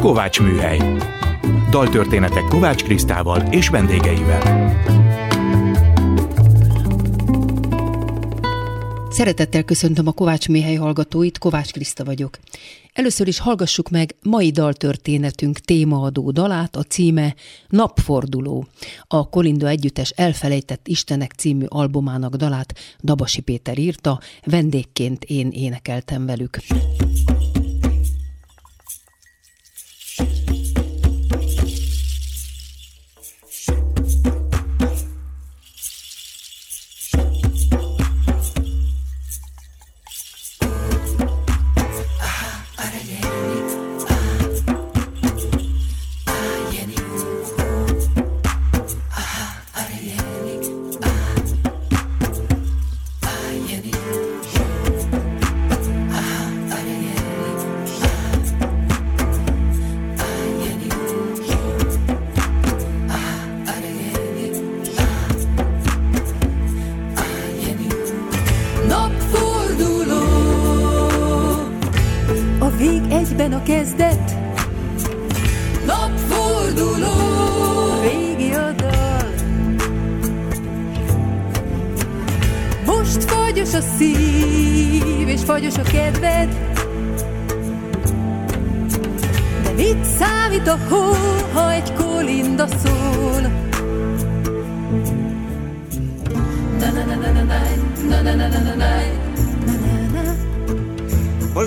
Kovács Műhely. Daltörténetek Kovács Krisztával és vendégeivel. Szeretettel köszöntöm a Kovács Méhely hallgatóit, Kovács Kriszta vagyok. Először is hallgassuk meg mai daltörténetünk témaadó dalát, a címe Napforduló. A Kolinda Együttes Elfelejtett Istenek című albumának dalát Dabasi Péter írta, vendégként én énekeltem velük.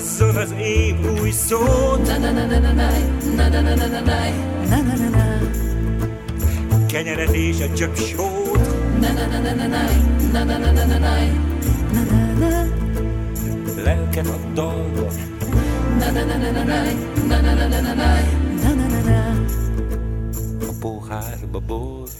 hozzon az év új szót. Na na na na na na na na na na na na Kenyeret és egy csöpp sót. Na na na na na na na na na na na na Lelket a dalba. Na na na na na na na na na na na na A pohárba bor.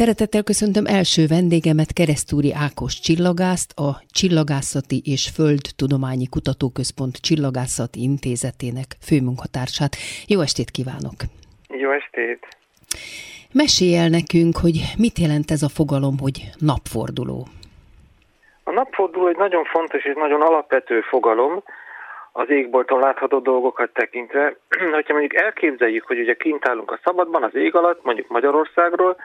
Szeretettel köszöntöm első vendégemet, Keresztúri Ákos csillagászt, a Csillagászati és Földtudományi Kutatóközpont Csillagászati Intézetének főmunkatársát. Jó estét kívánok! Jó estét! Mesélj el nekünk, hogy mit jelent ez a fogalom, hogy napforduló. A napforduló egy nagyon fontos és nagyon alapvető fogalom, az égbolton látható dolgokat tekintve. Hogyha mondjuk elképzeljük, hogy ugye kint állunk a szabadban, az ég alatt, mondjuk Magyarországról,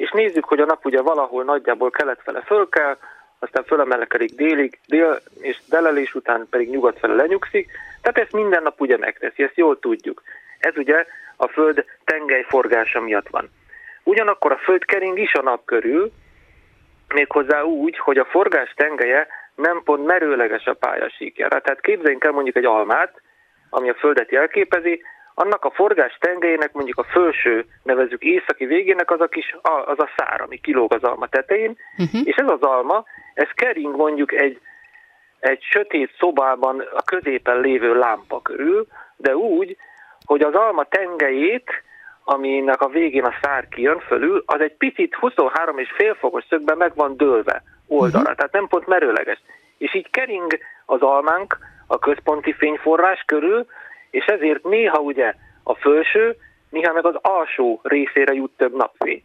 és nézzük, hogy a nap ugye valahol nagyjából kelet fele föl kell, aztán fölemelkedik délig, dél és delelés után pedig nyugat fele lenyugszik, tehát ezt minden nap ugye megteszi, ezt jól tudjuk. Ez ugye a Föld tengelyforgása miatt van. Ugyanakkor a Föld kering is a nap körül, méghozzá úgy, hogy a forgás tengelye nem pont merőleges a pályasíkjára. Tehát képzeljünk el mondjuk egy almát, ami a Földet jelképezi, annak a forgás tengelyének mondjuk a felső, nevezük északi végének az a kis, az a szár, ami kilóg az alma tetején, uh-huh. és ez az alma, ez kering mondjuk egy, egy sötét szobában a középen lévő lámpa körül, de úgy, hogy az alma tengelyét, aminek a végén a szár kijön fölül, az egy picit 23 és fél fokos szögben meg van dőlve oldalra, uh-huh. tehát nem pont merőleges. És így kering az almánk a központi fényforrás körül, és ezért néha ugye a felső, néha meg az alsó részére jut több napfény.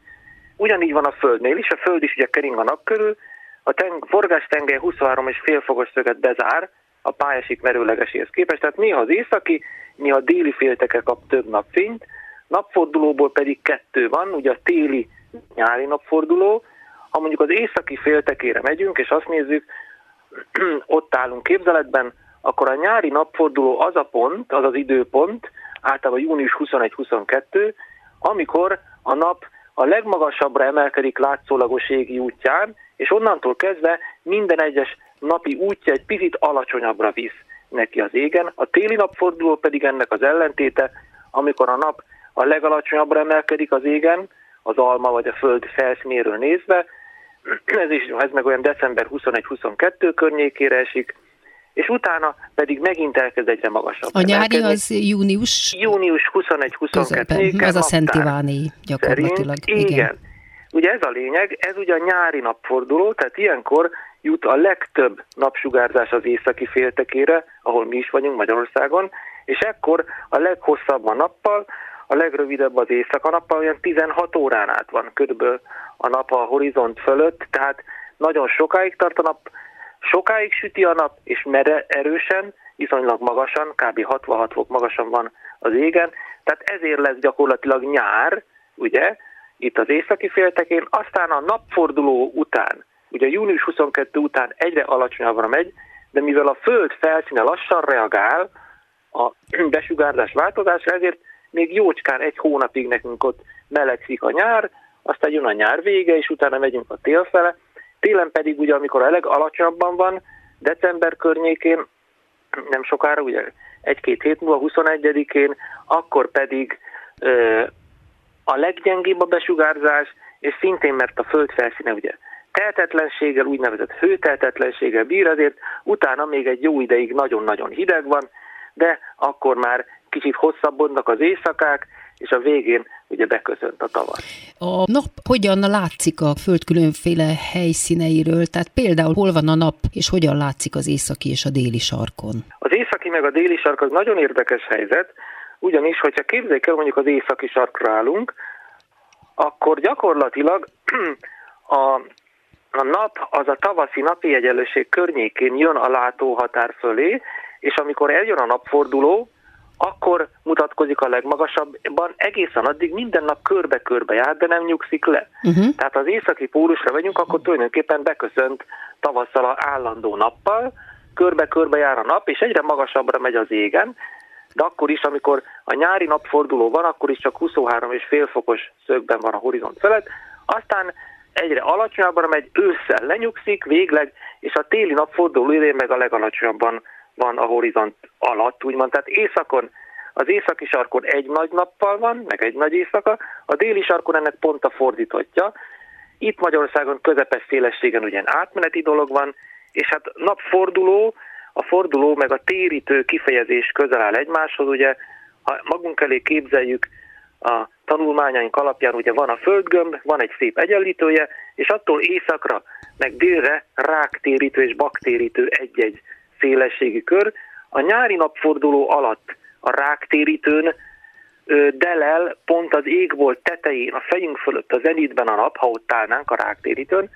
Ugyanígy van a Földnél is, a Föld is ugye kering a nap körül, a teng- forgástengely 23 és fél fokos szöget bezár a pályásik merőlegeséhez képest, tehát néha az északi, néha a déli félteke kap több napfényt, napfordulóból pedig kettő van, ugye a téli nyári napforduló, ha mondjuk az északi féltekére megyünk, és azt nézzük, ott állunk képzeletben, akkor a nyári napforduló az a pont, az az időpont, általában június 21-22, amikor a nap a legmagasabbra emelkedik látszólagos égi útján, és onnantól kezdve minden egyes napi útja egy picit alacsonyabbra visz neki az égen. A téli napforduló pedig ennek az ellentéte, amikor a nap a legalacsonyabbra emelkedik az égen, az alma vagy a föld felszínéről nézve, ez, is, ez meg olyan december 21-22 környékére esik, és utána pedig megint elkezd egyre magasabb. A nyári az június? Június 21-22. Az a Szent Iváni gyakorlatilag. Szerint, igen. igen. Ugye ez a lényeg, ez ugye a nyári napforduló, tehát ilyenkor jut a legtöbb napsugárzás az északi féltekére, ahol mi is vagyunk Magyarországon, és ekkor a leghosszabb a nappal, a legrövidebb az éjszaka nappal, olyan 16 órán át van körülbelül a nap a horizont fölött, tehát nagyon sokáig tart a nap, sokáig süti a nap, és mere erősen, viszonylag magasan, kb. 66 fok magasan van az égen, tehát ezért lesz gyakorlatilag nyár, ugye, itt az északi féltekén, aztán a napforduló után, ugye június 22 után egyre alacsonyabbra megy, de mivel a Föld felszíne lassan reagál a besugárzás változásra, ezért még jócskán egy hónapig nekünk ott melegszik a nyár, aztán jön a nyár vége, és utána megyünk a tél fele. Télen pedig ugye, amikor a legalacsonyabban van, december környékén, nem sokára, ugye egy-két hét múlva, 21-én, akkor pedig ö, a leggyengébb a besugárzás, és szintén, mert a föld felszíne ugye tehetetlenséggel, úgynevezett hőtehetetlenséggel bír, azért utána még egy jó ideig nagyon-nagyon hideg van, de akkor már kicsit hosszabbodnak az éjszakák, és a végén ugye beköszönt a tavasz. A nap hogyan látszik a Föld különféle helyszíneiről? Tehát például hol van a nap, és hogyan látszik az északi és a déli sarkon? Az északi meg a déli sark az nagyon érdekes helyzet, ugyanis, hogyha képzeljük el, mondjuk az északi sarkra állunk, akkor gyakorlatilag a, a nap az a tavaszi napi egyenlőség környékén jön a látóhatár fölé, és amikor eljön a napforduló, akkor mutatkozik a legmagasabban, egészen addig minden nap körbe-körbe jár, de nem nyugszik le. Uh-huh. Tehát az északi pólusra megyünk, akkor tulajdonképpen beköszönt tavasszal a állandó nappal, körbe-körbe jár a nap, és egyre magasabbra megy az égen, de akkor is, amikor a nyári napforduló van, akkor is csak 23,5 fokos szögben van a horizont felett, aztán egyre alacsonyabbra megy, ősszel lenyugszik végleg, és a téli napforduló idén meg a legalacsonyabban van a horizont alatt, úgymond. Tehát északon, az északi sarkon egy nagy nappal van, meg egy nagy éjszaka, a déli sarkon ennek pont a fordítottja. Itt Magyarországon közepes szélességen ugyan átmeneti dolog van, és hát napforduló, a forduló meg a térítő kifejezés közel áll egymáshoz, ugye, ha magunk elé képzeljük a tanulmányaink alapján ugye van a földgömb, van egy szép egyenlítője, és attól északra, meg délre ráktérítő és baktérítő egy-egy szélességi kör. A nyári napforduló alatt a ráktérítőn delel pont az égbolt tetején, a fejünk fölött a zenitben a nap, ha ott állnánk a ráktérítőn,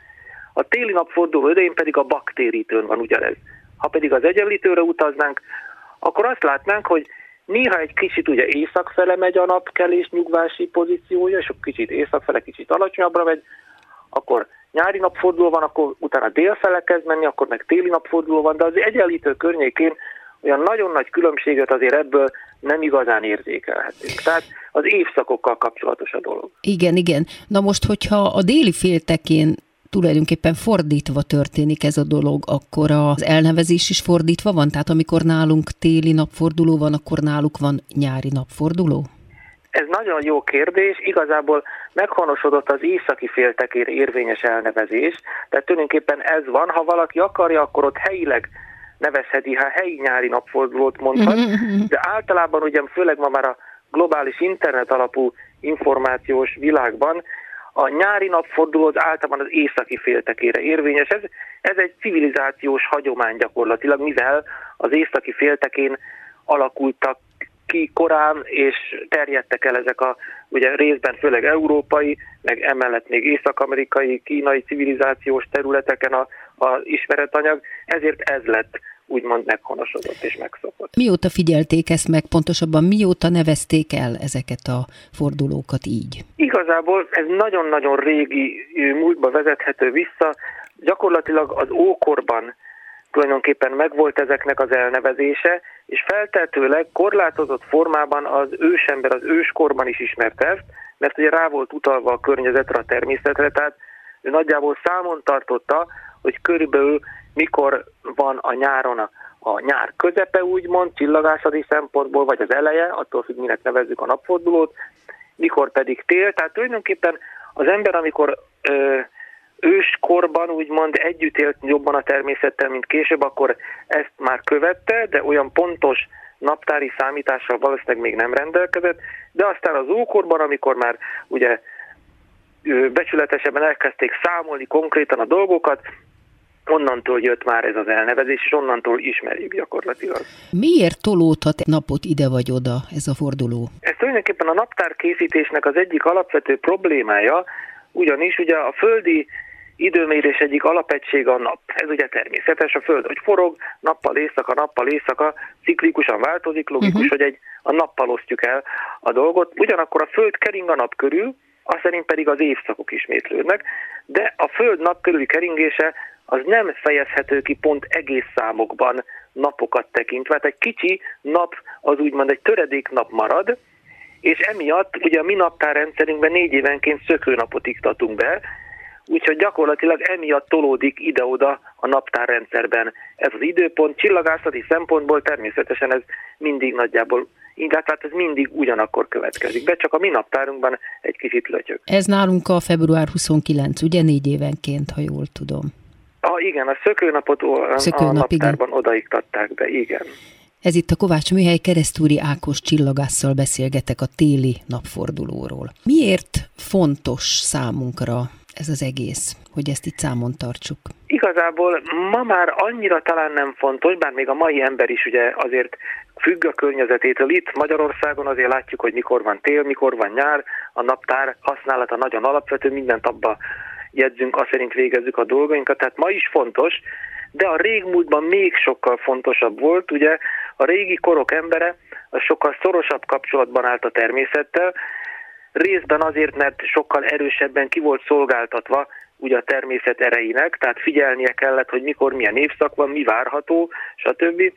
a téli napforduló idején pedig a baktérítőn van ugyanez. Ha pedig az egyenlítőre utaznánk, akkor azt látnánk, hogy néha egy kicsit ugye északfele megy a napkelés nyugvási pozíciója, és kicsit északfele, kicsit alacsonyabbra megy, akkor nyári napforduló van, akkor utána délfele kezd menni, akkor meg téli napforduló van, de az egyenlítő környékén olyan nagyon nagy különbséget azért ebből nem igazán érzékelhetünk. Tehát az évszakokkal kapcsolatos a dolog. Igen, igen. Na most, hogyha a déli féltekén tulajdonképpen fordítva történik ez a dolog, akkor az elnevezés is fordítva van? Tehát amikor nálunk téli napforduló van, akkor náluk van nyári napforduló? Ez nagyon jó kérdés. Igazából meghonosodott az északi féltekér érvényes elnevezés, tehát tulajdonképpen ez van. Ha valaki akarja, akkor ott helyileg nevezheti, ha helyi nyári napfordulót mondhat, de általában ugye főleg ma már a globális internet alapú információs világban a nyári napforduló az általában az északi féltekére érvényes. Ez, ez egy civilizációs hagyomány gyakorlatilag, mivel az északi féltekén alakultak ki korán, és terjedtek el ezek a ugye részben főleg európai, meg emellett még észak-amerikai, kínai civilizációs területeken a, a ismeretanyag, ezért ez lett úgymond meghonosodott és megszokott. Mióta figyelték ezt meg, pontosabban mióta nevezték el ezeket a fordulókat így? Igazából ez nagyon-nagyon régi múltba vezethető vissza. Gyakorlatilag az ókorban tulajdonképpen megvolt ezeknek az elnevezése, és feltetőleg korlátozott formában az ősember az őskorban is ismerte ezt, mert ugye rá volt utalva a környezetre, a természetre, tehát ő nagyjából számon tartotta, hogy körülbelül mikor van a nyáron a, a nyár közepe, úgymond, csillagászati szempontból, vagy az eleje, attól függ, minek nevezzük a napfordulót, mikor pedig tél. Tehát tulajdonképpen az ember, amikor ö, őskorban úgymond együtt élt jobban a természettel, mint később, akkor ezt már követte, de olyan pontos naptári számítással valószínűleg még nem rendelkezett, de aztán az ókorban, amikor már ugye becsületesebben elkezdték számolni konkrétan a dolgokat, onnantól jött már ez az elnevezés, és onnantól ismerjük gyakorlatilag. Miért tolódhat napot ide vagy oda ez a forduló? Ez tulajdonképpen a naptár készítésnek az egyik alapvető problémája, ugyanis ugye a földi időmérés egyik alapegység a nap. Ez ugye természetes, a Föld, hogy forog, nappal éjszaka, nappal éjszaka, ciklikusan változik, logikus, uh-huh. hogy egy, a nappal osztjuk el a dolgot. Ugyanakkor a Föld kering a nap körül, azt szerint pedig az évszakok ismétlődnek, de a Föld nap körüli keringése az nem fejezhető ki pont egész számokban napokat tekintve. Hát egy kicsi nap az úgymond egy töredék nap marad, és emiatt ugye a mi naptárrendszerünkben négy évenként szökőnapot iktatunk be, úgyhogy gyakorlatilag emiatt tolódik ide-oda a naptárrendszerben ez az időpont. Csillagászati szempontból természetesen ez mindig nagyjából inkább, tehát ez mindig ugyanakkor következik, de csak a mi naptárunkban egy kicsit lötyök. Ez nálunk a február 29, ugye négy évenként, ha jól tudom. Ah, igen, a szökőnapot Szökőnap, a naptárban igen. odaiktatták be, igen. Ez itt a Kovács Műhely Keresztúri Ákos csillagásszal beszélgetek a téli napfordulóról. Miért fontos számunkra ez az egész, hogy ezt itt számon tartsuk? Igazából ma már annyira talán nem fontos, bár még a mai ember is ugye azért függ a környezetétől. Itt Magyarországon azért látjuk, hogy mikor van tél, mikor van nyár, a naptár használata nagyon alapvető, mindent abba jegyzünk, azt szerint végezzük a dolgainkat, tehát ma is fontos, de a régmúltban még sokkal fontosabb volt, ugye a régi korok embere az sokkal szorosabb kapcsolatban állt a természettel, részben azért, mert sokkal erősebben ki volt szolgáltatva ugye a természet erejének, tehát figyelnie kellett, hogy mikor milyen évszak van, mi várható, stb.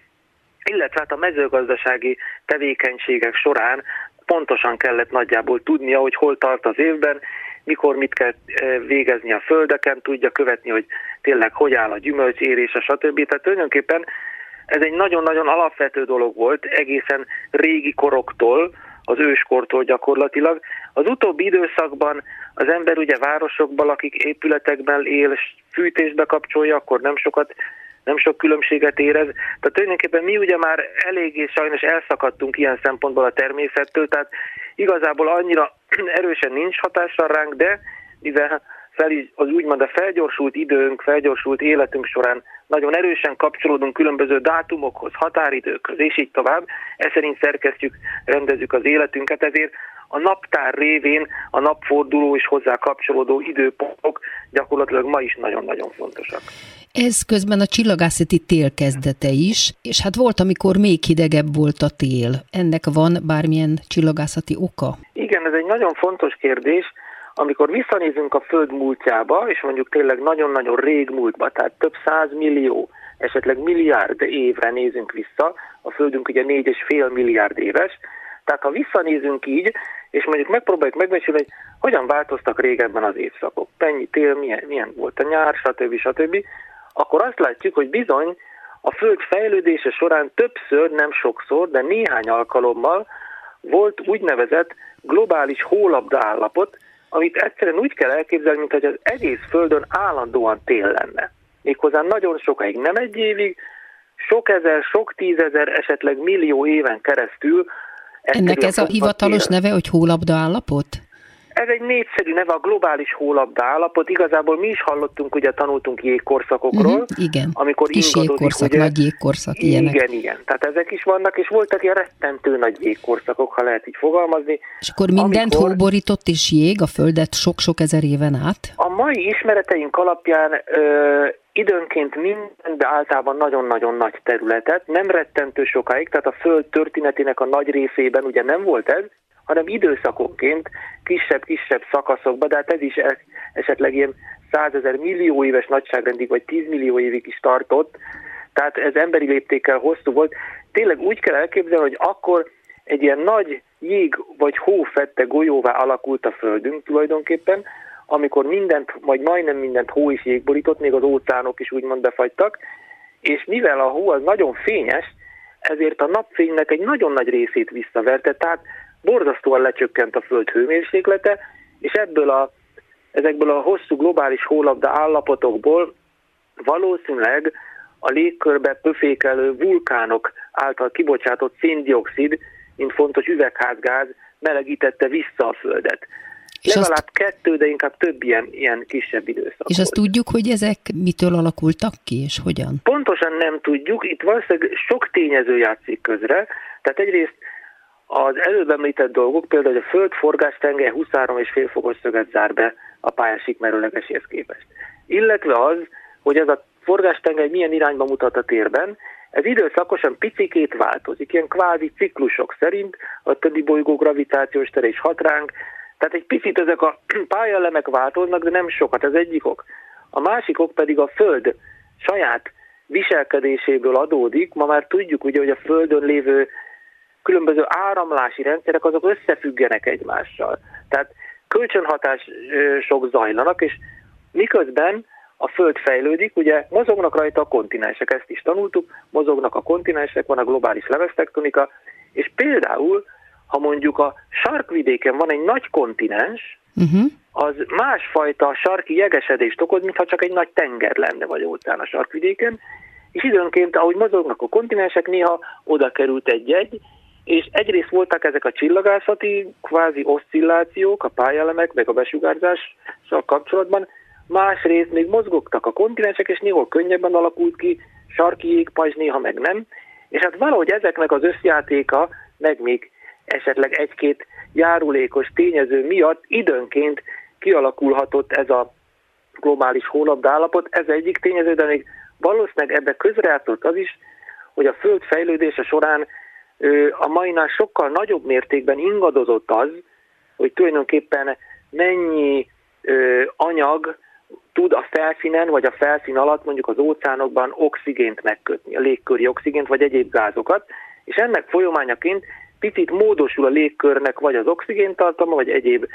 Illetve hát a mezőgazdasági tevékenységek során pontosan kellett nagyjából tudnia, hogy hol tart az évben, mikor mit kell eh, végezni a földeken, tudja követni, hogy tényleg hogy áll a gyümölcsérés, a stb. Tehát tulajdonképpen ez egy nagyon-nagyon alapvető dolog volt egészen régi koroktól, az őskortól gyakorlatilag. Az utóbbi időszakban az ember ugye városokban lakik, épületekben él, fűtésbe kapcsolja, akkor nem sokat nem sok különbséget érez. Tehát tulajdonképpen mi ugye már eléggé sajnos elszakadtunk ilyen szempontból a természettől, tehát igazából annyira erősen nincs hatással ránk, de mivel fel, az úgymond a felgyorsult időnk, felgyorsult életünk során nagyon erősen kapcsolódunk különböző dátumokhoz, határidőkhöz, és így tovább. Ez szerint szerkesztjük, rendezzük az életünket, ezért a naptár révén a napforduló és hozzá kapcsolódó időpontok gyakorlatilag ma is nagyon-nagyon fontosak. Ez közben a csillagászati tél kezdete is, és hát volt, amikor még hidegebb volt a tél. Ennek van bármilyen csillagászati oka? Igen, ez egy nagyon fontos kérdés. Amikor visszanézünk a Föld múltjába, és mondjuk tényleg nagyon-nagyon rég múltba, tehát több száz millió, esetleg milliárd évre nézünk vissza, a Földünk ugye négy és fél milliárd éves, tehát ha visszanézünk így, és mondjuk megpróbáljuk megbecsülni, hogy hogyan változtak régebben az évszakok, mennyi tél, milyen, milyen volt a nyár, stb. stb., akkor azt látjuk, hogy bizony a Föld fejlődése során többször, nem sokszor, de néhány alkalommal volt úgynevezett globális hólabda állapot, amit egyszerűen úgy kell elképzelni, mint hogy az egész Földön állandóan tél lenne. Méghozzá nagyon sokáig, nem egy évig, sok ezer, sok tízezer, esetleg millió éven keresztül. Ennek ez a hivatalos tél. neve, hogy hólabda állapot? Ez egy népszerű neve, a globális hólabda állapot. Igazából mi is hallottunk, ugye tanultunk jégkorszakokról. Uh-huh, igen, amikor kis jégkorszak, ugye, nagy jégkorszak, ilyenek. Igen, igen. Tehát ezek is vannak, és voltak ilyen rettentő nagy jégkorszakok, ha lehet így fogalmazni. És akkor mindent amikor, hol borított is jég a Földet sok-sok ezer éven át? A mai ismereteink alapján ö, időnként minden, de általában nagyon-nagyon nagy területet, nem rettentő sokáig, tehát a Föld történetének a nagy részében ugye nem volt ez, hanem időszakonként, kisebb-kisebb szakaszokban, de hát ez is esetleg ilyen százezer millió éves nagyságrendig, vagy tízmillió évig is tartott, tehát ez emberi léptékkel hosszú volt. Tényleg úgy kell elképzelni, hogy akkor egy ilyen nagy jég vagy hó fette golyóvá alakult a Földünk tulajdonképpen, amikor mindent, vagy majdnem mindent hó is jég borított, még az óceánok is úgymond befagytak, és mivel a hó az nagyon fényes, ezért a napfénynek egy nagyon nagy részét visszaverte, tehát borzasztóan lecsökkent a Föld hőmérséklete, és ebből a, ezekből a hosszú globális hólabda állapotokból valószínűleg a légkörbe pöfékelő vulkánok által kibocsátott széndiokszid, mint fontos üvegházgáz melegítette vissza a Földet. És Legalább azt... kettő, de inkább több ilyen, ilyen kisebb időszak. És azt tudjuk, hogy ezek mitől alakultak ki, és hogyan? Pontosan nem tudjuk, itt valószínűleg sok tényező játszik közre. Tehát egyrészt az előbb említett dolgok, például, a föld forgástengely 23,5 fokos szöget zár be a pályásik merőlegeséhez képest. Illetve az, hogy ez a forgástengely milyen irányba mutat a térben, ez időszakosan picikét változik, ilyen kvázi ciklusok szerint, a többi bolygó gravitációs tere is hat ránk, tehát egy picit ezek a pályalemek változnak, de nem sokat, ez egyik ok. A másik ok pedig a Föld saját viselkedéséből adódik. Ma már tudjuk ugye, hogy a Földön lévő különböző áramlási rendszerek azok összefüggenek egymással. Tehát kölcsönhatások zajlanak, és miközben a Föld fejlődik, ugye mozognak rajta a kontinensek, ezt is tanultuk, mozognak a kontinensek, van a globális levesztektonika, és például, ha mondjuk a sarkvidéken van egy nagy kontinens, uh-huh. az másfajta sarki jegesedést okoz, mintha csak egy nagy tenger lenne, vagy óceán a sarkvidéken, és időnként, ahogy mozognak a kontinensek, néha oda került egy-egy, és egyrészt voltak ezek a csillagászati kvázi oszcillációk, a pályelemek, meg a besugárzással kapcsolatban, másrészt még mozgogtak a kontinensek, és néhol könnyebben alakult ki, sarki jégpajzs, néha meg nem, és hát valahogy ezeknek az összjátéka, meg még esetleg egy-két járulékos tényező miatt időnként kialakulhatott ez a globális hólabda állapot, ez egyik tényező, de még valószínűleg ebbe közrejátszott az is, hogy a Föld fejlődése során a mainál sokkal nagyobb mértékben ingadozott az, hogy tulajdonképpen mennyi anyag tud a felszínen vagy a felszín alatt mondjuk az óceánokban oxigént megkötni, a légköri oxigént vagy egyéb gázokat, és ennek folyamányaként picit módosul a légkörnek vagy az oxigéntartalma, vagy egyéb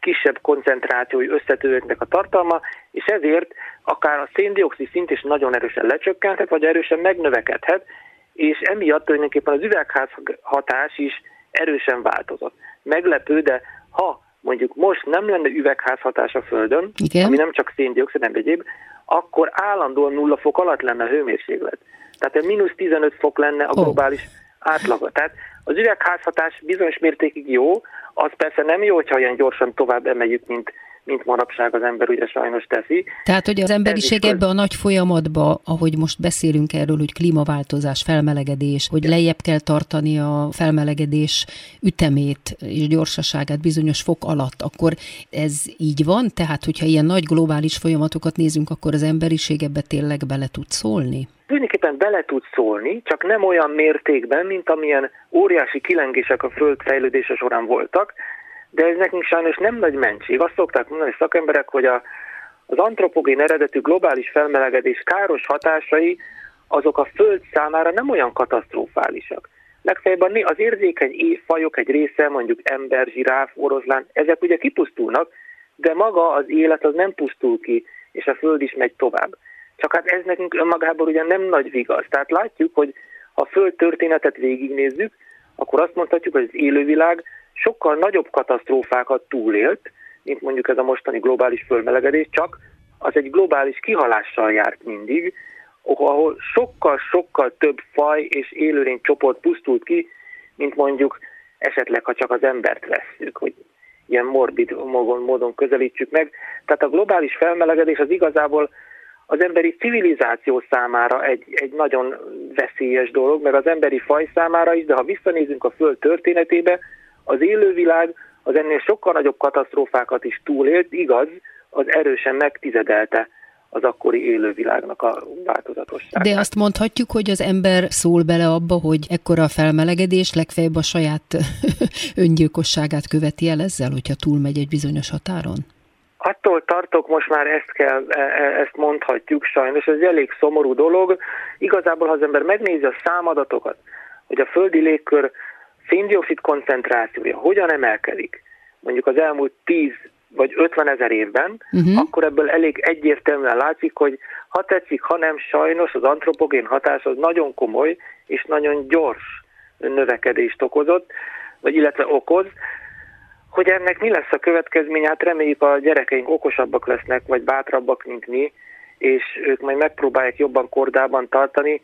kisebb koncentrációi összetevőknek a tartalma, és ezért akár a széndiokszid szint is nagyon erősen lecsökkenthet, vagy erősen megnövekedhet, és emiatt tulajdonképpen az üvegház hatás is erősen változott. Meglepő, de ha mondjuk most nem lenne üvegházhatás a Földön, Igen. ami nem csak széndiokszid, nem egyéb, akkor állandóan nulla fok alatt lenne a hőmérséklet. Tehát a mínusz 15 fok lenne a globális oh. átlaga. Tehát az üvegházhatás bizonyos mértékig jó, az persze nem jó, hogyha olyan gyorsan tovább emeljük, mint mint manapság az ember ugye sajnos teszi. Tehát, hogy az emberiség ebbe a nagy folyamatba, ahogy most beszélünk erről, hogy klímaváltozás, felmelegedés, hogy lejjebb kell tartani a felmelegedés ütemét és gyorsaságát bizonyos fok alatt, akkor ez így van? Tehát, hogyha ilyen nagy globális folyamatokat nézünk, akkor az emberiség ebbe tényleg bele tud szólni? tulajdonképpen bele tud szólni, csak nem olyan mértékben, mint amilyen óriási kilengések a föld fejlődése során voltak, de ez nekünk sajnos nem nagy mentség. Azt szokták mondani szakemberek, hogy a, az antropogén eredetű globális felmelegedés káros hatásai azok a Föld számára nem olyan katasztrofálisak. Legfeljebb az érzékeny fajok egy része, mondjuk ember, zsiráf, oroszlán, ezek ugye kipusztulnak, de maga az élet az nem pusztul ki, és a Föld is megy tovább. Csak hát ez nekünk önmagában ugye nem nagy vigaz. Tehát látjuk, hogy ha a Föld történetet végignézzük, akkor azt mondhatjuk, hogy az élővilág sokkal nagyobb katasztrófákat túlélt, mint mondjuk ez a mostani globális fölmelegedés, csak az egy globális kihalással járt mindig, ahol sokkal-sokkal több faj és élőlény csoport pusztult ki, mint mondjuk esetleg, ha csak az embert vesszük, hogy ilyen morbid módon közelítsük meg. Tehát a globális felmelegedés az igazából az emberi civilizáció számára egy, egy nagyon veszélyes dolog, meg az emberi faj számára is, de ha visszanézünk a Föld történetébe, az élővilág az ennél sokkal nagyobb katasztrófákat is túlélt, igaz, az erősen megtizedelte az akkori élővilágnak a változatosságát. De azt mondhatjuk, hogy az ember szól bele abba, hogy ekkora a felmelegedés legfeljebb a saját öngyilkosságát követi el ezzel, hogyha túlmegy egy bizonyos határon? Attól tartok, most már ezt kell, e, e, ezt mondhatjuk sajnos, ez egy elég szomorú dolog. Igazából, ha az ember megnézi a számadatokat, hogy a földi légkör széndiokszid koncentrációja hogyan emelkedik, mondjuk az elmúlt 10 vagy 50 ezer évben, uh-huh. akkor ebből elég egyértelműen látszik, hogy ha tetszik, ha nem, sajnos az antropogén hatás az nagyon komoly és nagyon gyors növekedést okozott, vagy illetve okoz, hogy ennek mi lesz a következménye, hát reméljük a gyerekeink okosabbak lesznek, vagy bátrabbak, mint mi, és ők majd megpróbálják jobban kordában tartani,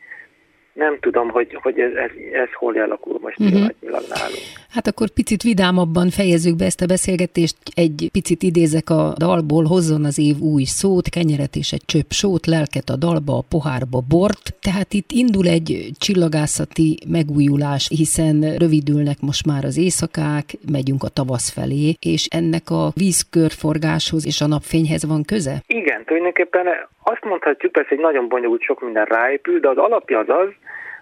nem tudom, hogy, hogy ez, ez, ez hol alakul most uh-huh. nálunk. Hát akkor picit vidámabban fejezzük be ezt a beszélgetést. Egy picit idézek a dalból, hozzon az év új szót, kenyeret és egy csöpp sót, lelket a dalba, a pohárba bort. Tehát itt indul egy csillagászati megújulás, hiszen rövidülnek most már az éjszakák, megyünk a tavasz felé, és ennek a vízkörforgáshoz és a napfényhez van köze? Igen, tulajdonképpen azt mondhatjuk, persze egy nagyon bonyolult sok minden ráépül, de az alapja az az,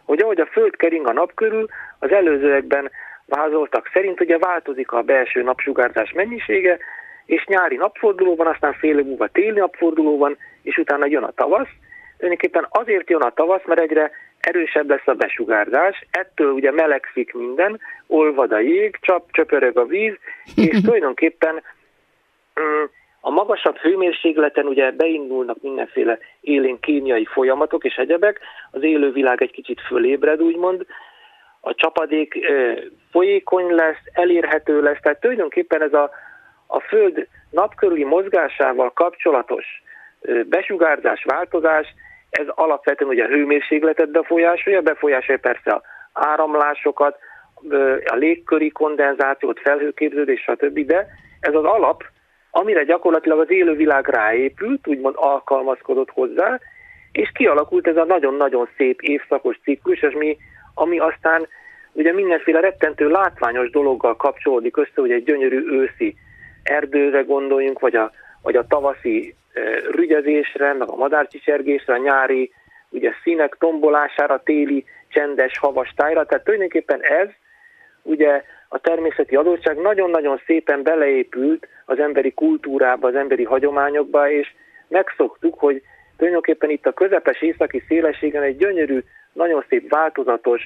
hogy ahogy a Föld kering a nap körül, az előzőekben vázoltak szerint ugye változik a belső napsugárzás mennyisége, és nyári napforduló van, aztán fél év múlva téli napforduló van, és utána jön a tavasz. Tulajdonképpen azért jön a tavasz, mert egyre erősebb lesz a besugárzás, ettől ugye melegszik minden, olvad a jég, csap, csöpörög a víz, és tulajdonképpen mm, a magasabb hőmérsékleten ugye beindulnak mindenféle élén kémiai folyamatok és egyebek, az élővilág egy kicsit fölébred, úgymond, a csapadék folyékony lesz, elérhető lesz, tehát tulajdonképpen ez a, a Föld napkörüli mozgásával kapcsolatos besugárzás, változás, ez alapvetően ugye a hőmérsékletet befolyásolja, befolyásolja persze a áramlásokat, a légköri kondenzációt, felhőképződés, stb. De ez az alap, amire gyakorlatilag az élővilág ráépült, úgymond alkalmazkodott hozzá, és kialakult ez a nagyon-nagyon szép évszakos ciklus, és mi, ami aztán ugye mindenféle rettentő látványos dologgal kapcsolódik össze, hogy egy gyönyörű őszi erdőre gondoljunk, vagy a, vagy a tavaszi e, rügyezésre, meg a madárcsicsergésre, a nyári ugye színek tombolására, téli csendes havas tájra, tehát tulajdonképpen ez ugye a természeti adottság nagyon-nagyon szépen beleépült az emberi kultúrába, az emberi hagyományokba, és megszoktuk, hogy tulajdonképpen itt a közepes északi szélességen egy gyönyörű, nagyon szép változatos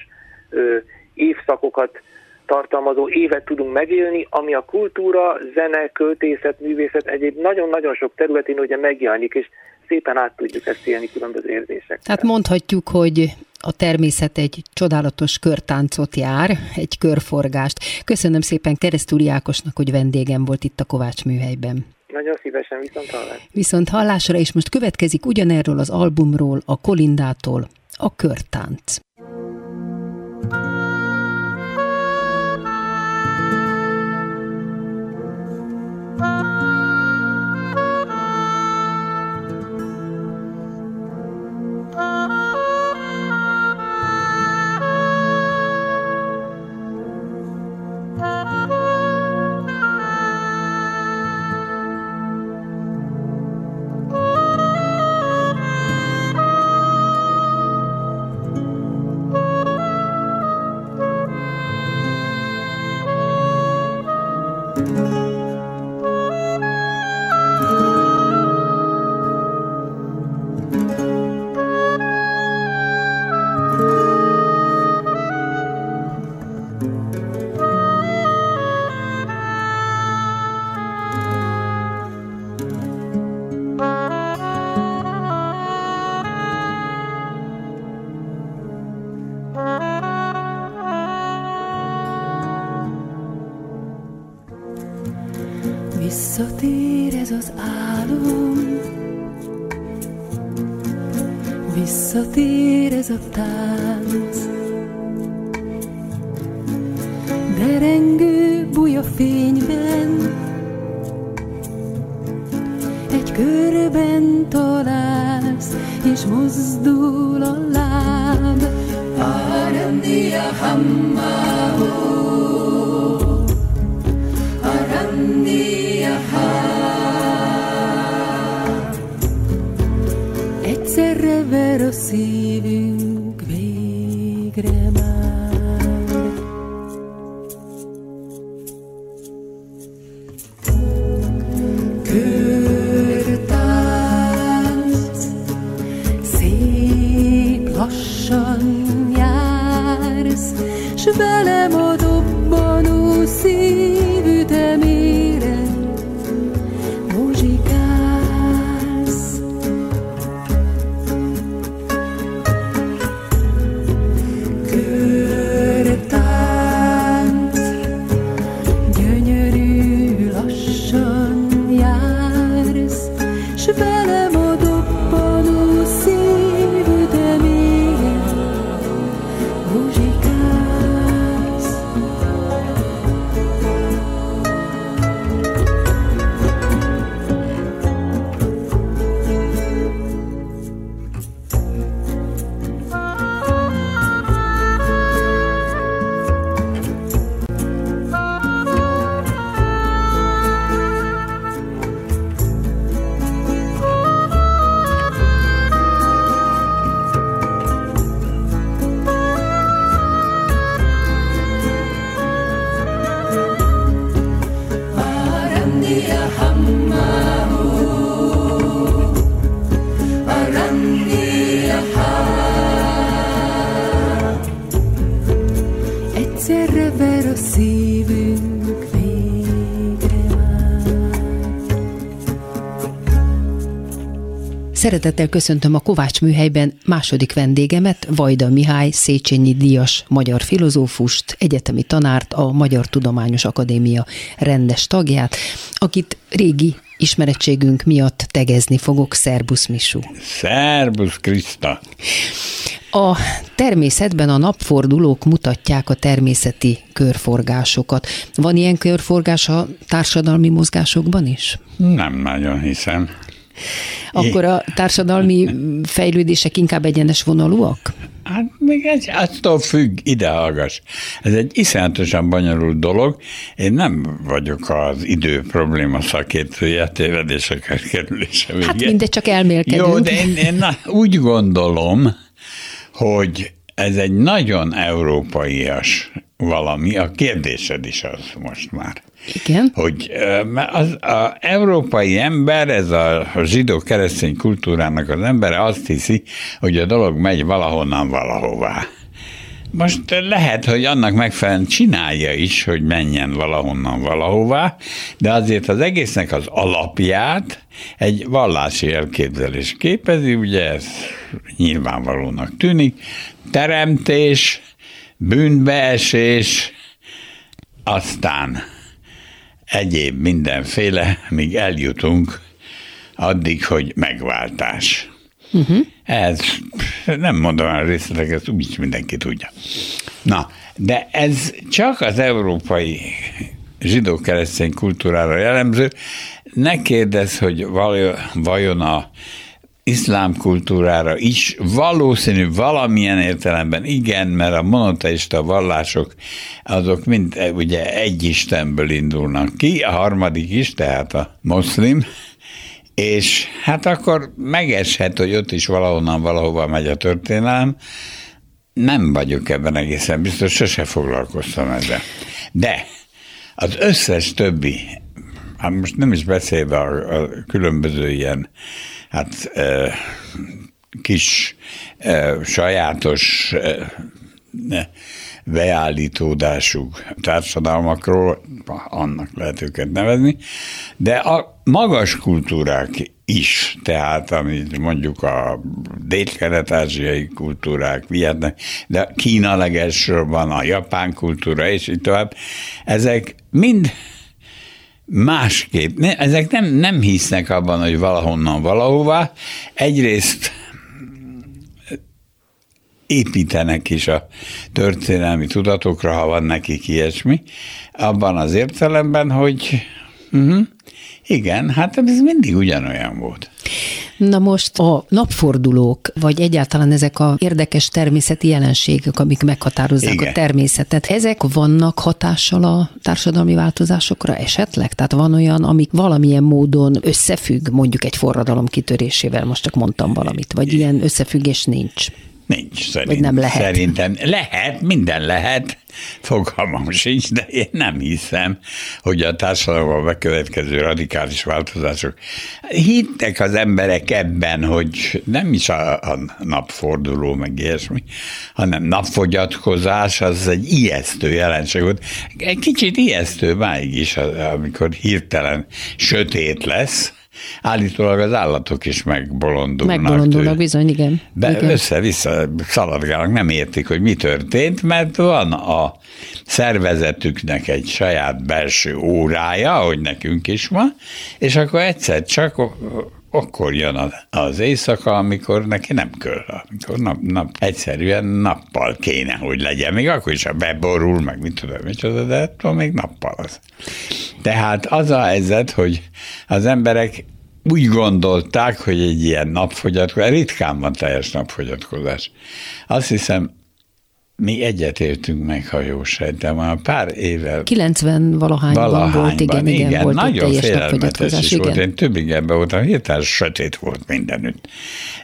ö, évszakokat tartalmazó évet tudunk megélni, ami a kultúra, zene, költészet, művészet egyéb nagyon-nagyon sok területén ugye megjelenik, és szépen át tudjuk ezt élni különböző érzések. Tehát mondhatjuk, hogy a természet egy csodálatos körtáncot jár, egy körforgást. Köszönöm szépen Keresztúri Ákosnak, hogy vendégem volt itt a Kovács műhelyben. Nagyon szívesen, viszont hallásra. Viszont hallásra, és most következik ugyanerről az albumról, a Kolindától, a körtánc. Visszatér ez a Szeretettel köszöntöm a Kovács műhelyben második vendégemet, Vajda Mihály Széchenyi Díjas magyar filozófust, egyetemi tanárt, a Magyar Tudományos Akadémia rendes tagját, akit régi ismerettségünk miatt tegezni fogok. Szerbusz Misú. Szerbusz Krista! A természetben a napfordulók mutatják a természeti körforgásokat. Van ilyen körforgás a társadalmi mozgásokban is? Nem nagyon hiszem. Akkor a társadalmi fejlődések inkább egyenes vonalúak? Hát még egy, attól függ, ide hallgass. Ez egy iszonyatosan bonyolult dolog. Én nem vagyok az idő probléma szakértője, tévedések kerülése vége. Hát mindegy, csak elmélkedünk. Jó, de én, én na, úgy gondolom, hogy ez egy nagyon európaias valami, a kérdésed is az most már. Igen. hogy az, az európai ember, ez a zsidó-keresztény kultúrának az embere azt hiszi, hogy a dolog megy valahonnan valahová. Most lehet, hogy annak megfelelően csinálja is, hogy menjen valahonnan valahová, de azért az egésznek az alapját egy vallási elképzelés képezi, ugye ez nyilvánvalónak tűnik, teremtés, bűnbeesés, aztán egyéb mindenféle, míg eljutunk addig, hogy megváltás. Uh-huh. Ez nem mondom a részleteket, úgyis mindenki tudja. Na, de ez csak az európai zsidó-keresztény kultúrára jellemző. Ne kérdezz, hogy vajon a iszlám kultúrára is valószínű valamilyen értelemben igen, mert a monoteista vallások azok mind ugye egy Istenből indulnak ki, a harmadik is, tehát a moszlim, és hát akkor megeshet, hogy ott is valahonnan valahova megy a történelem. Nem vagyok ebben egészen biztos, sose foglalkoztam ezzel. De az összes többi, hát most nem is beszélve a, a különböző ilyen, hát kis sajátos e, beállítódású társadalmakról, annak lehet őket nevezni, de a magas kultúrák is, tehát amit mondjuk a dél-kelet-ázsiai kultúrák, Vietnam, de Kína legelsősorban, a japán kultúra, és így tovább, ezek mind másképp, ne, ezek nem, nem hisznek abban, hogy valahonnan valahová. Egyrészt építenek is a történelmi tudatokra, ha van nekik ilyesmi, abban az értelemben, hogy uh-huh, igen, hát ez mindig ugyanolyan volt. Na most a napfordulók, vagy egyáltalán ezek a érdekes természeti jelenségek, amik meghatározzák Igen. a természetet, ezek vannak hatással a társadalmi változásokra esetleg? Tehát van olyan, amik valamilyen módon összefügg mondjuk egy forradalom kitörésével, most csak mondtam valamit, vagy ilyen összefüggés nincs? Nincs, szerint, Vagy nem lehet. Szerintem lehet, minden lehet, fogalmam sincs, de én nem hiszem, hogy a társadalomban bekövetkező radikális változások. Hittek az emberek ebben, hogy nem is a, a napforduló, meg ilyesmi, hanem napfogyatkozás, az egy ijesztő jelenség volt. Egy kicsit ijesztő máig is, amikor hirtelen sötét lesz, Állítólag az állatok is megbolondulnak. Megbolondulnak, bizony, igen. Be, igen. Össze-vissza szaladgálnak, nem értik, hogy mi történt, mert van a szervezetüknek egy saját belső órája, ahogy nekünk is van, és akkor egyszer csak akkor jön az éjszaka, amikor neki nem kell, amikor nap, nap, egyszerűen nappal kéne, hogy legyen. Még akkor is, ha beborul, meg mit tudom, micsoda, de attól még nappal az. Tehát az a helyzet, hogy az emberek úgy gondolták, hogy egy ilyen napfogyatkozás, ritkán van teljes napfogyatkozás. Azt hiszem, mi egyetértünk meg, ha jó sejtem, a pár éve. 90 valahányban, valahányban volt, igen, igen, igen volt nagyon félelmetes is igen. volt. Én többig ebben voltam, hirtelen sötét volt mindenütt.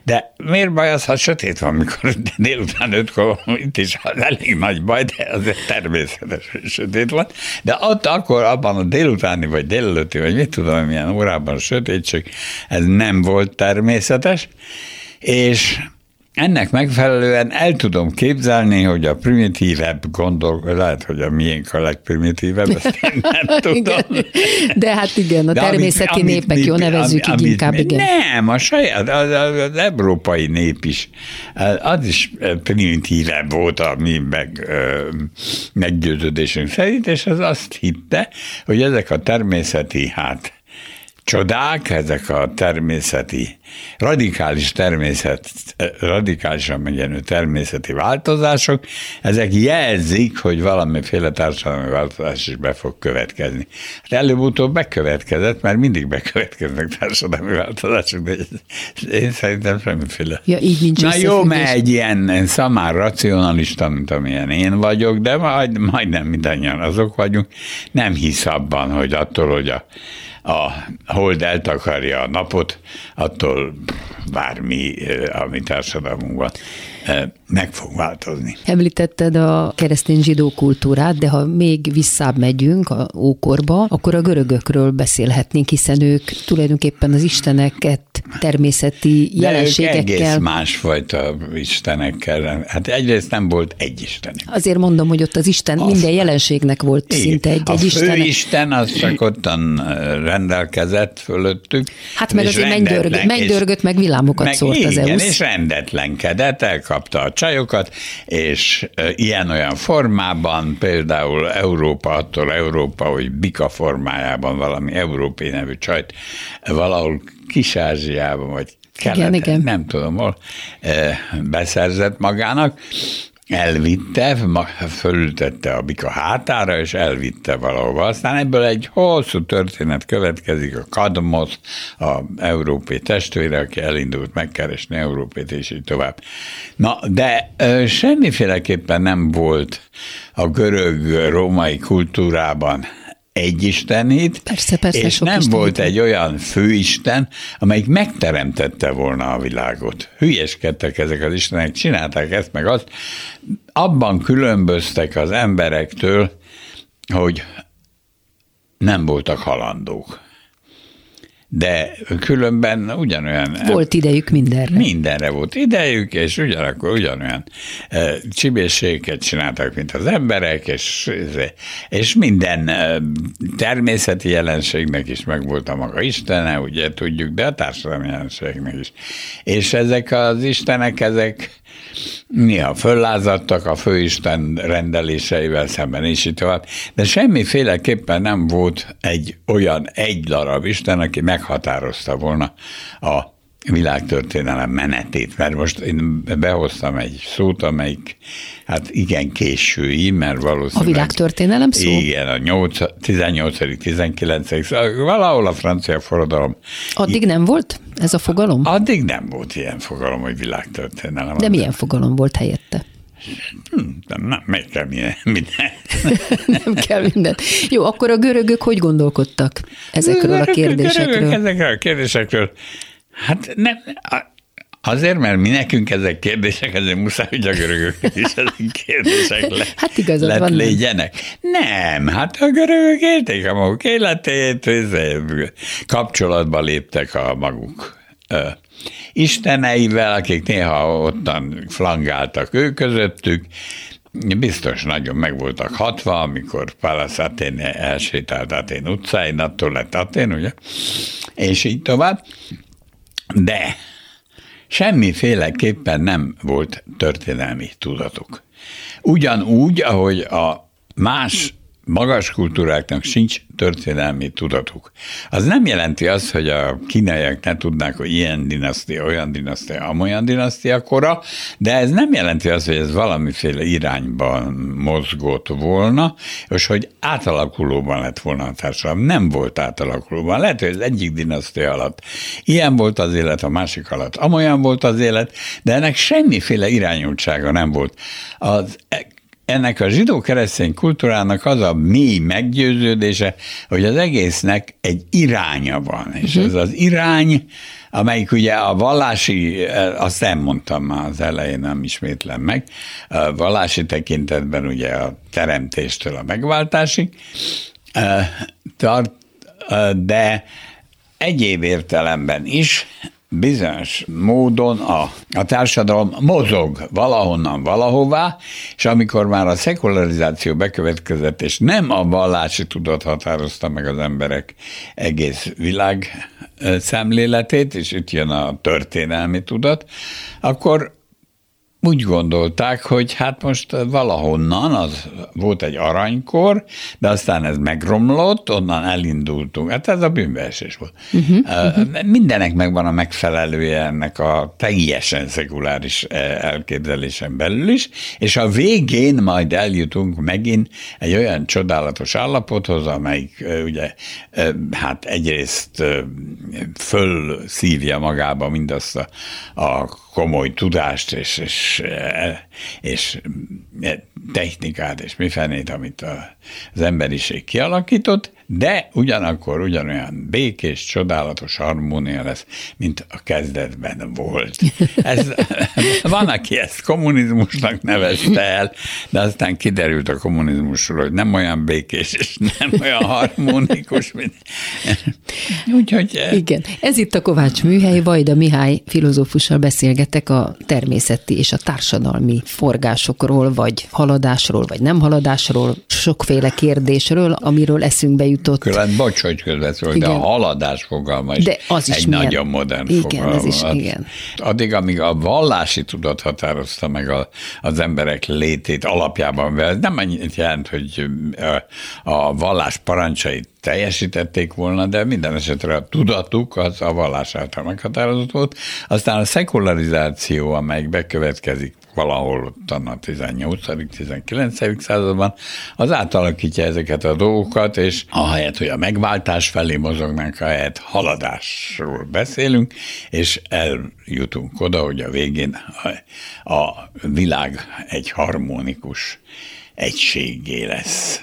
De miért baj az, ha sötét van, mikor délután ötkor itt is elég nagy baj, de azért természetes, hogy sötét van. De ott akkor abban a délutáni, vagy délelőtti, vagy mit tudom, milyen órában sötétség, ez nem volt természetes, és ennek megfelelően el tudom képzelni, hogy a primitívebb gondol, lehet, hogy a miénk a legprimitívebb, ezt én nem tudom. De hát igen, a De természeti amit, népek, amit, jó nevezzük amit, így inkább, igen. Nem, a saját, az, az, az európai nép is, az is primitívebb volt a mi meg, meggyőződésünk szerint, és az azt hitte, hogy ezek a természeti, hát csodák, ezek a természeti, radikális természet, radikálisan megjelenő természeti változások, ezek jelzik, hogy valamiféle társadalmi változás is be fog következni. Hát előbb-utóbb bekövetkezett, mert mindig bekövetkeznek társadalmi változások, de én szerintem semmiféle. Ja, így nincs Na jó, mert egy ilyen szamár racionalista, mint amilyen én vagyok, de majd, majdnem mindannyian azok vagyunk, nem hisz abban, hogy attól, hogy a a hold eltakarja a napot, attól bármi, ami társadalmunkban meg fog változni. Említetted a keresztény zsidó kultúrát, de ha még visszább megyünk a ókorba, akkor a görögökről beszélhetnénk, hiszen ők tulajdonképpen az isteneket természeti De ők egész jelenségekkel. másfajta istenekkel. Hát egyrészt nem volt egy istenük. Azért mondom, hogy ott az Isten Azt- minden jelenségnek volt Igen. szinte egy, a egy Isten. főisten az csak ottan rendelkezett fölöttük. Hát meg azért mennydörgött, mennydörgött, meg villámokat meg szólt az igen, EUSZ. és rendetlenkedett, elkapta a csajokat, és ilyen-olyan formában, például Európa, attól Európa, hogy bika formájában valami Európai nevű csajt valahol Kis-Ázsiában, vagy keleten, igen. nem tudom hol, ö, beszerzett magának, elvitte, fölültette a bika hátára, és elvitte valahova. Aztán ebből egy hosszú történet következik, a Kadmosz, a európai testvére, aki elindult megkeresni Európét, és így tovább. Na, de ö, semmiféleképpen nem volt a görög-római kultúrában egy istenét, Persze, persze, és nem istenét volt egy olyan főisten, amelyik megteremtette volna a világot. Hülyeskedtek ezek az istenek, csinálták ezt meg azt. Abban különböztek az emberektől, hogy nem voltak halandók. De különben ugyanolyan Volt idejük mindenre. Mindenre volt idejük, és ugyanakkor ugyanolyan e, csibészséget csináltak, mint az emberek, és, és minden e, természeti jelenségnek is megvolt a maga istene, ugye tudjuk, de a társadalmi jelenségnek is. És ezek az istenek, ezek néha föllázadtak a főisten rendeléseivel szemben, és így tovább, de semmiféleképpen nem volt egy olyan egy darab Isten, aki meghatározta volna a világtörténelem menetét, mert most én behoztam egy szót, amelyik hát igen késői, mert valószínűleg... A világtörténelem szó? Igen, a 8, 18 19 szóval valahol a francia forradalom. Addig nem volt ez a fogalom? Addig nem volt ilyen fogalom, hogy világtörténelem. De milyen fogalom volt helyette? Nem, nem, meg kell minden. minden. Nem kell mindent. Jó, akkor a görögök hogy gondolkodtak ezekről a Görögök kérdésekről? Ezekről a kérdésekről. Hát nem, azért, mert mi nekünk ezek kérdések, ezért muszáj, hogy a görögök is ezek kérdések le, Hát igazad lett van, nem. légyenek. Nem, hát a görögök élték a maguk életét, kapcsolatba léptek a maguk isteneivel, akik néha ottan flangáltak ő közöttük, Biztos nagyon meg voltak hatva, amikor Pallas Athéne elsétált Atén utcáin, attól lett Atén, ugye? És így tovább. De semmiféleképpen nem volt történelmi tudatuk. Ugyanúgy, ahogy a más magas kultúráknak sincs történelmi tudatuk. Az nem jelenti azt, hogy a kínaiak ne tudnák, hogy ilyen dinasztia, olyan dinasztia, amolyan dinasztia kora, de ez nem jelenti azt, hogy ez valamiféle irányban mozgott volna, és hogy átalakulóban lett volna a társadalom. Nem volt átalakulóban. Lehet, hogy az egyik dinasztia alatt ilyen volt az élet, a másik alatt amolyan volt az élet, de ennek semmiféle irányultsága nem volt. Az ennek a zsidó-keresztény kultúrának az a mély meggyőződése, hogy az egésznek egy iránya van, és ez az irány, amelyik ugye a vallási, azt nem mondtam már az elején, nem ismétlem meg, a vallási tekintetben ugye a teremtéstől a megváltásig eh, tart, eh, de egyéb értelemben is bizonyos módon a, a társadalom mozog valahonnan valahová, és amikor már a szekularizáció bekövetkezett, és nem a vallási tudat határozta meg az emberek egész világ szemléletét, és itt jön a történelmi tudat, akkor úgy gondolták, hogy hát most valahonnan, az volt egy aranykor, de aztán ez megromlott, onnan elindultunk. Hát ez a bűnbeesés volt. Uh-huh, uh-huh. Mindenek megvan a megfelelője ennek a teljesen szekuláris eh, elképzelésen belül is, és a végén majd eljutunk megint egy olyan csodálatos állapothoz, amelyik ugye hát egyrészt fölszívja magába mindazt a, a komoly tudást és, és, és technikát és mifenét, amit az emberiség kialakított, de ugyanakkor ugyanolyan békés, csodálatos harmónia lesz, mint a kezdetben volt. Ez, van, aki ezt kommunizmusnak nevezte el, de aztán kiderült a kommunizmusról, hogy nem olyan békés, és nem olyan harmonikus, mint... Úgyhogy... eh, Igen, ez itt a Kovács műhely, Vajda Mihály filozófussal beszélgetek a természeti és a társadalmi forgásokról, vagy haladásról, vagy nem haladásról, sokféle kérdésről, amiről eszünkbe jutott. Külön, bocs, hogy közvetlenül, de a haladás fogalma is, De az is egy milyen- nagyon modern Igen, fogalom. ez is, Az- igen. Addig, amíg a vallási tudat határozta meg a, az emberek létét alapjában, ez nem annyit jelent, hogy a, a vallás parancsait teljesítették volna, de minden esetre a tudatuk az a vallás által meghatározott volt. Aztán a szekularizáció, amely bekövetkezik valahol ott a 18.-19. században, az átalakítja ezeket a dolgokat, és ahelyett, hogy a megváltás felé mozognánk, ahelyett haladásról beszélünk, és eljutunk oda, hogy a végén a, a világ egy harmonikus egységé lesz.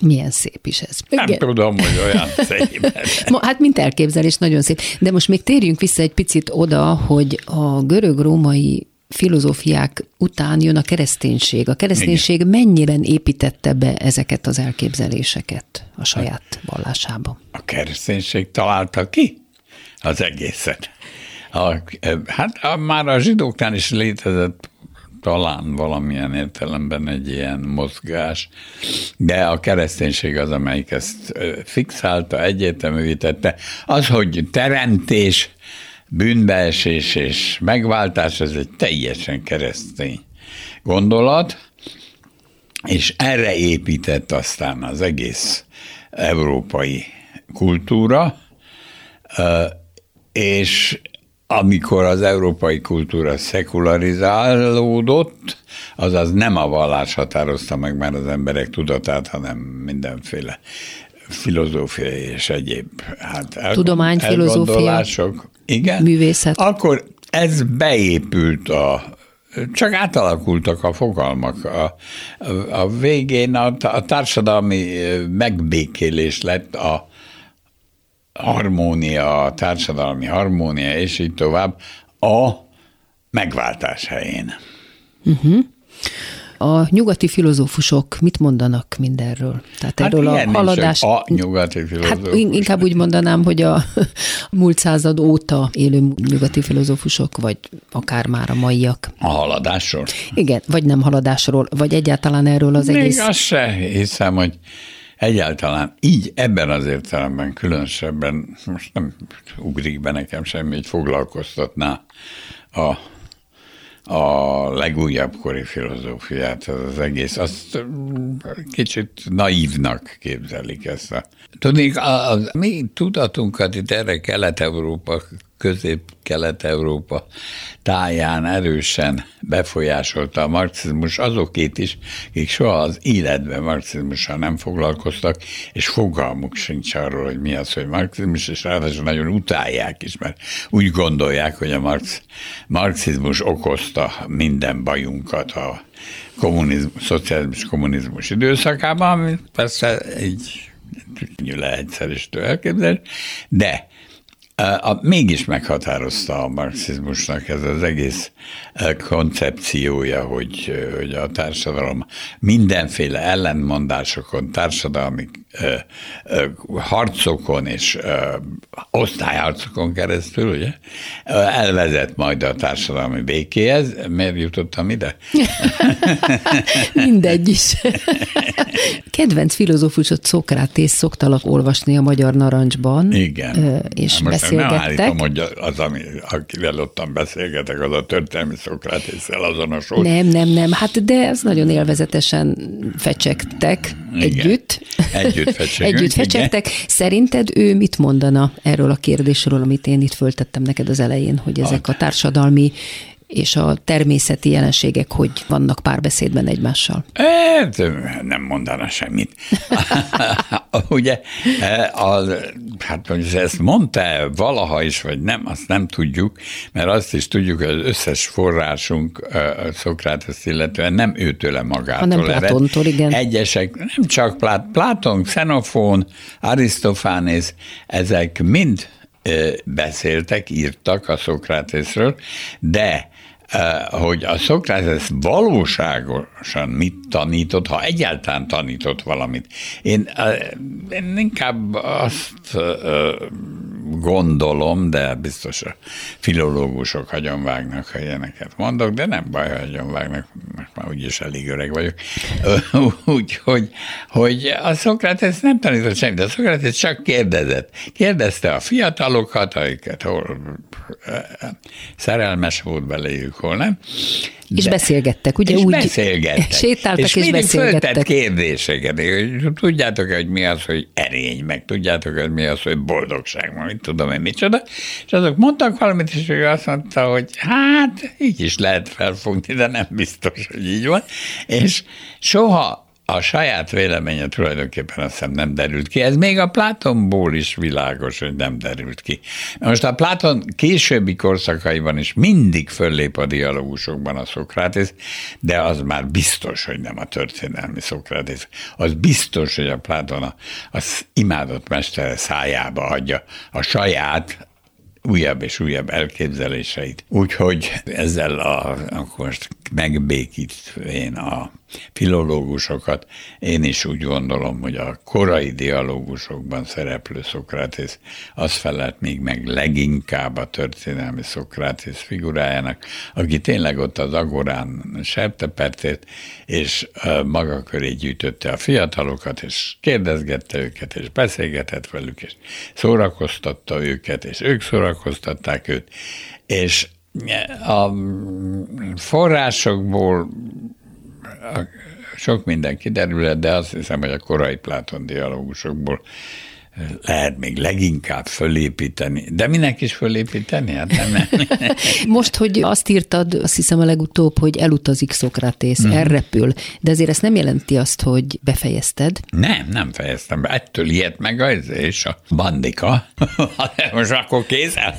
Milyen szép is ez. Nem tudom, hogy olyan szép. Hát mint elképzelés, nagyon szép. De most még térjünk vissza egy picit oda, hogy a görög-római filozófiák után jön a kereszténység. A kereszténység Igen. mennyire építette be ezeket az elképzeléseket a saját vallásába? A kereszténység találta ki az egészet. A, hát a, már a zsidóknál is létezett talán valamilyen értelemben egy ilyen mozgás, de a kereszténység az, amelyik ezt fixálta, egyértelművé tette. Az, hogy teremtés, bűnbeesés és megváltás, ez egy teljesen keresztény gondolat, és erre épített aztán az egész európai kultúra, és amikor az európai kultúra szekularizálódott, azaz nem a vallás határozta meg már az emberek tudatát, hanem mindenféle filozófiai és egyéb hát el, Tudomány, filozófia. Igen. művészet. Akkor ez beépült a csak átalakultak a fogalmak. A, a, a végén a, a társadalmi megbékélés lett a harmónia, a társadalmi harmónia, és így tovább a megváltás helyén. A nyugati filozófusok mit mondanak mindenről? Tehát Hát erről a haladás... a nyugati filozófus. Hát in- inkább úgy mondanám, hogy a múlt század óta élő nyugati filozófusok, vagy akár már a maiak. A haladásról. Igen, vagy nem haladásról, vagy egyáltalán erről az Még egész... azt se hiszem, hogy egyáltalán így ebben az értelemben különösebben, most nem ugrik be nekem semmi, hogy foglalkoztatná a, a legújabb kori filozófiát, ez az egész. Azt mm, kicsit naívnak képzelik ezt a... Tudnék, a, a mi tudatunkat itt erre Kelet-Európa, közép-kelet-európa táján erősen befolyásolta a marxizmus azokét is, akik soha az életben marxizmussal nem foglalkoztak, és fogalmuk sincs arról, hogy mi az, hogy marxizmus, és ráadásul nagyon utálják is, mert úgy gondolják, hogy a marx, marxizmus okozta minden bajunkat a kommunizmus, szocializmus kommunizmus időszakában, ami persze így leegyszerűsítő elképzelés, de a, mégis meghatározta a marxizmusnak ez az egész koncepciója, hogy, hogy a társadalom mindenféle ellentmondásokon, társadalmi ö, ö, harcokon és ö, osztályharcokon keresztül, ugye, elvezet majd a társadalmi békéhez. Miért jutottam ide? Mindegy is. Kedvenc filozófusot Szokrátész szoktalak olvasni a Magyar Narancsban. Igen. És Most Nem beszélgettek. állítom, hogy az, ami, akivel ottan beszélgetek, az a történelmi Szokrátésszel azonos volt. Nem, nem, nem. Hát de ez nagyon élvezetesen fecsegtek Igen. együtt. Együtt fecsegünk, Együtt fecsegtek. Szerinted ő mit mondana erről a kérdésről, amit én itt föltettem neked az elején, hogy ezek a társadalmi és a természeti jelenségek hogy vannak párbeszédben egymással? Hát, nem mondana semmit. Ugye, a, hát hogy ezt mondta valaha is, vagy nem, azt nem tudjuk, mert azt is tudjuk, hogy az összes forrásunk Szokrátesz illetően nem őtőle magától. Hanem Platontól, igen. Egyesek, nem csak Plát, Platon, Xenofón, Arisztofánész, ezek mind beszéltek, írtak a Szokrátészről, de hogy a Szokrátes valóságosan mit tanított, ha egyáltalán tanított valamit. Én, én inkább azt gondolom, de biztos a filológusok hagyonvágnak, ha ilyeneket mondok, de nem baj, ha hagyonvágnak, most már úgyis elég öreg vagyok. Úgyhogy hogy a Szokrates nem tanított semmit, de a Szokrates csak kérdezett. Kérdezte a fiatalokat, akiket hol szerelmes volt beléjük, hol nem. És beszélgettek, ugye és úgy? beszélgettek. Sétáltak és, és, beszélgettek. föltett kérdéseket. hogy Tudjátok hogy mi az, hogy erény, meg tudjátok hogy mi az, hogy boldogság, mit tudom én micsoda. És azok mondtak valamit, és ő azt mondta, hogy hát így is lehet felfogni, de nem biztos, hogy így van. És soha a saját véleménye tulajdonképpen azt hiszem nem derült ki. Ez még a Plátonból is világos, hogy nem derült ki. Most a Pláton későbbi korszakaiban is mindig föllép a dialógusokban a Szokrátész, de az már biztos, hogy nem a történelmi Szokrátész. Az biztos, hogy a Pláton az imádott mestere szájába hagyja a saját újabb és újabb elképzeléseit. Úgyhogy ezzel a, akkor most megbékítvén a filológusokat, én is úgy gondolom, hogy a korai dialógusokban szereplő Szokrátész az felelt még meg leginkább a történelmi Szokrátész figurájának, aki tényleg ott az agorán sertepertét, és maga köré gyűjtötte a fiatalokat, és kérdezgette őket, és beszélgetett velük, és szórakoztatta őket, és ők szórakoztatták őt, és a forrásokból sok minden kiderül, de azt hiszem, hogy a korai Pláton dialógusokból lehet még leginkább fölépíteni. De minek is fölépíteni? Hát nem, nem. Most, hogy azt írtad, azt hiszem a legutóbb, hogy elutazik Szokratész, mm. elrepül, de azért ezt nem jelenti azt, hogy befejezted? Nem, nem fejeztem be. Ettől ilyet meg az, és a bandika. Most akkor kézzel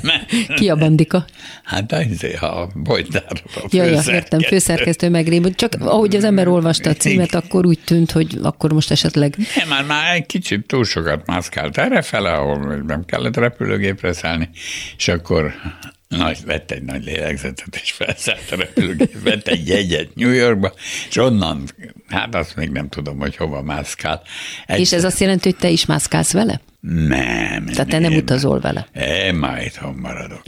Ki a bandika? Hát az, a Bojtár. Ja, ja, értem, főszerkesztő megrém. Csak ahogy az ember olvasta a címet, akkor úgy tűnt, hogy akkor most esetleg... Nem, már, már egy kicsit túl sokat mászkál szállt errefele, ahol nem kellett repülőgépre szállni, és akkor nagy, vett egy nagy lélegzetet, és felszállt a repülőgép, vett egy jegyet New Yorkba, és onnan, hát azt még nem tudom, hogy hova mászkál. Egy, és ez azt jelenti, hogy te is mászkálsz vele? Nem. Tehát te nem utazol vele? Én már itthon maradok.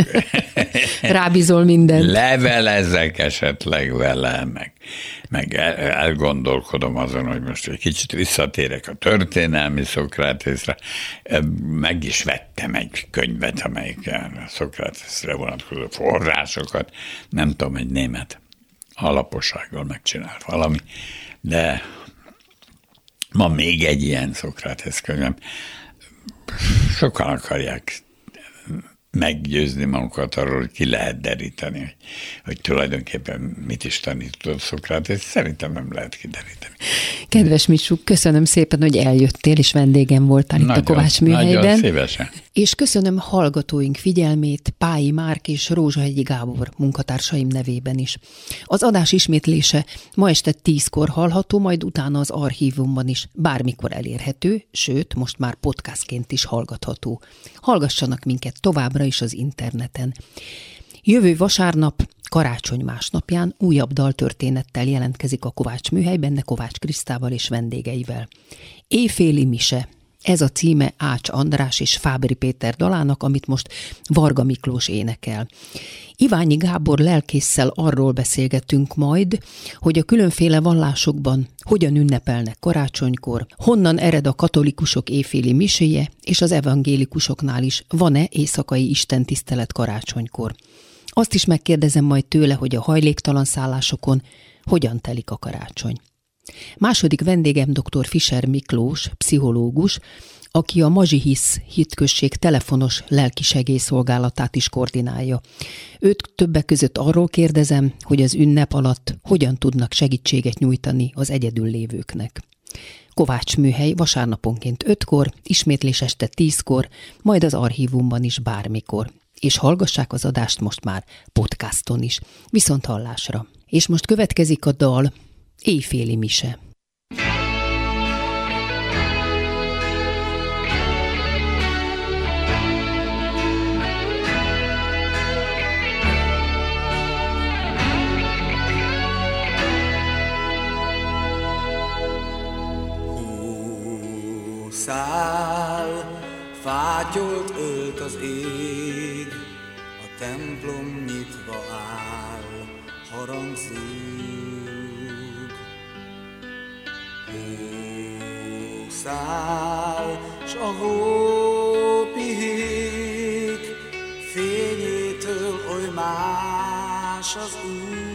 Rábízol mindent. Levelezek esetleg vele, meg, meg elgondolkodom azon, hogy most egy kicsit visszatérek a történelmi Szokrátészre. Meg is vettem egy könyvet, amelyik a Szokrátészre vonatkozó forrásokat, nem tudom, egy német alapossággal megcsinált valami, de van még egy ilyen Szokrátész könyvem, sokan akarják meggyőzni magukat arról, hogy ki lehet deríteni, hogy, hogy tulajdonképpen mit is tanított Szokrátész. Szerintem nem lehet kideríteni. Kedves Misuk, köszönöm szépen, hogy eljöttél, és vendégem voltál itt nagyon, a Kovács műhelyben. Nagyon szívesen. És köszönöm hallgatóink figyelmét Pályi Márk és Rózsahegyi Gábor munkatársaim nevében is. Az adás ismétlése ma este tízkor hallható, majd utána az archívumban is bármikor elérhető, sőt, most már podcastként is hallgatható. Hallgassanak minket továbbra is az interneten. Jövő vasárnap, karácsony másnapján újabb daltörténettel jelentkezik a Kovács műhely, benne Kovács Krisztával és vendégeivel. Éjféli mise, ez a címe Ács András és Fábri Péter dalának, amit most Varga Miklós énekel. Iványi Gábor lelkésszel arról beszélgetünk majd, hogy a különféle vallásokban hogyan ünnepelnek karácsonykor, honnan ered a katolikusok éjféli miséje, és az evangélikusoknál is van-e éjszakai istentisztelet karácsonykor. Azt is megkérdezem majd tőle, hogy a hajléktalan szállásokon hogyan telik a karácsony. Második vendégem dr. Fischer Miklós, pszichológus, aki a Mazsihisz hitközség telefonos lelkisegélyszolgálatát is koordinálja. Őt többek között arról kérdezem, hogy az ünnep alatt hogyan tudnak segítséget nyújtani az egyedül lévőknek. Kovács műhely vasárnaponként 5-kor, ismétlés este 10-kor, majd az archívumban is bármikor. És hallgassák az adást most már podcaston is. Viszont hallásra. És most következik a dal Éjféli mise. Száll, fátyolt ölt az ég, a templom nyitva áll, harangzúg. Száll, s a hó pihék, fényétől oly más az út.